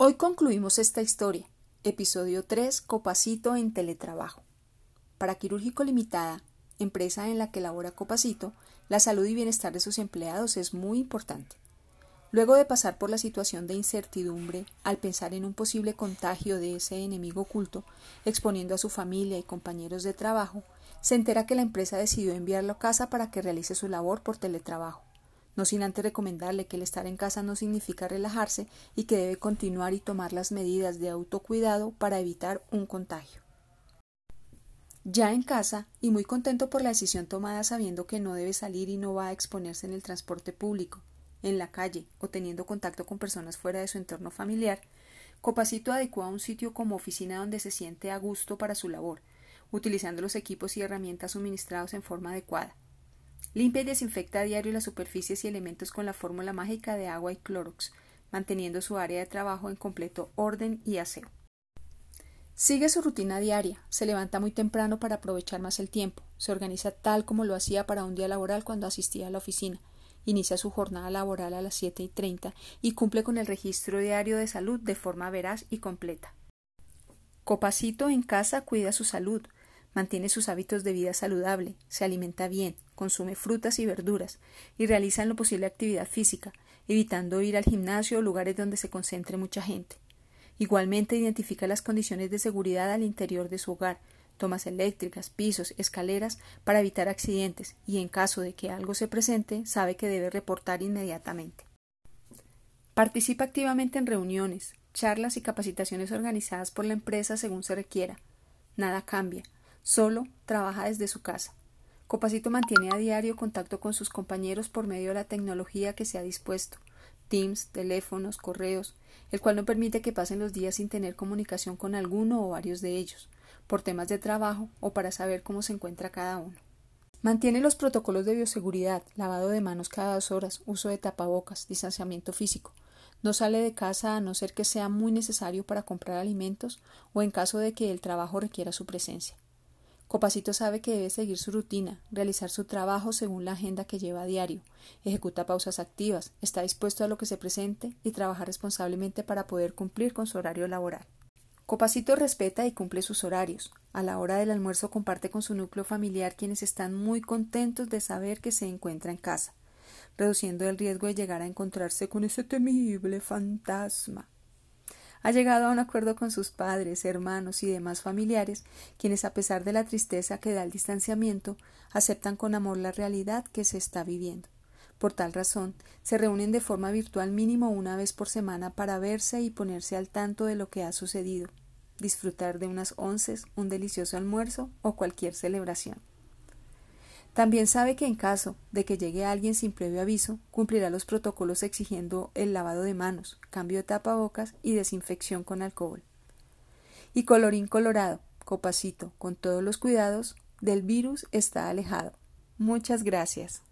Hoy concluimos esta historia. Episodio 3. Copacito en teletrabajo. Para Quirúrgico Limitada, empresa en la que labora Copacito, la salud y bienestar de sus empleados es muy importante. Luego de pasar por la situación de incertidumbre, al pensar en un posible contagio de ese enemigo oculto, exponiendo a su familia y compañeros de trabajo, se entera que la empresa decidió enviarlo a casa para que realice su labor por teletrabajo, no sin antes recomendarle que el estar en casa no significa relajarse y que debe continuar y tomar las medidas de autocuidado para evitar un contagio. Ya en casa, y muy contento por la decisión tomada sabiendo que no debe salir y no va a exponerse en el transporte público, en la calle o teniendo contacto con personas fuera de su entorno familiar, Copacito adecua un sitio como oficina donde se siente a gusto para su labor, utilizando los equipos y herramientas suministrados en forma adecuada. Limpia y desinfecta a diario las superficies y elementos con la fórmula mágica de agua y Clorox, manteniendo su área de trabajo en completo orden y aseo. Sigue su rutina diaria, se levanta muy temprano para aprovechar más el tiempo, se organiza tal como lo hacía para un día laboral cuando asistía a la oficina, inicia su jornada laboral a las siete y treinta y cumple con el registro diario de salud de forma veraz y completa. Copacito en casa cuida su salud, mantiene sus hábitos de vida saludable, se alimenta bien, consume frutas y verduras y realiza en lo posible actividad física, evitando ir al gimnasio o lugares donde se concentre mucha gente. Igualmente identifica las condiciones de seguridad al interior de su hogar, tomas eléctricas, pisos, escaleras para evitar accidentes y en caso de que algo se presente sabe que debe reportar inmediatamente. Participa activamente en reuniones, charlas y capacitaciones organizadas por la empresa según se requiera. Nada cambia, solo trabaja desde su casa. Copacito mantiene a diario contacto con sus compañeros por medio de la tecnología que se ha dispuesto, Teams, teléfonos, correos, el cual no permite que pasen los días sin tener comunicación con alguno o varios de ellos por temas de trabajo o para saber cómo se encuentra cada uno. Mantiene los protocolos de bioseguridad, lavado de manos cada dos horas, uso de tapabocas, distanciamiento físico. No sale de casa a no ser que sea muy necesario para comprar alimentos o en caso de que el trabajo requiera su presencia. Copacito sabe que debe seguir su rutina, realizar su trabajo según la agenda que lleva a diario, ejecuta pausas activas, está dispuesto a lo que se presente y trabaja responsablemente para poder cumplir con su horario laboral. Copacito respeta y cumple sus horarios. A la hora del almuerzo comparte con su núcleo familiar quienes están muy contentos de saber que se encuentra en casa, reduciendo el riesgo de llegar a encontrarse con ese temible fantasma. Ha llegado a un acuerdo con sus padres, hermanos y demás familiares, quienes a pesar de la tristeza que da el distanciamiento, aceptan con amor la realidad que se está viviendo. Por tal razón, se reúnen de forma virtual mínimo una vez por semana para verse y ponerse al tanto de lo que ha sucedido, disfrutar de unas onces, un delicioso almuerzo o cualquier celebración. También sabe que en caso de que llegue alguien sin previo aviso, cumplirá los protocolos exigiendo el lavado de manos, cambio de tapabocas y desinfección con alcohol. Y colorín colorado, copacito, con todos los cuidados, del virus está alejado. Muchas gracias.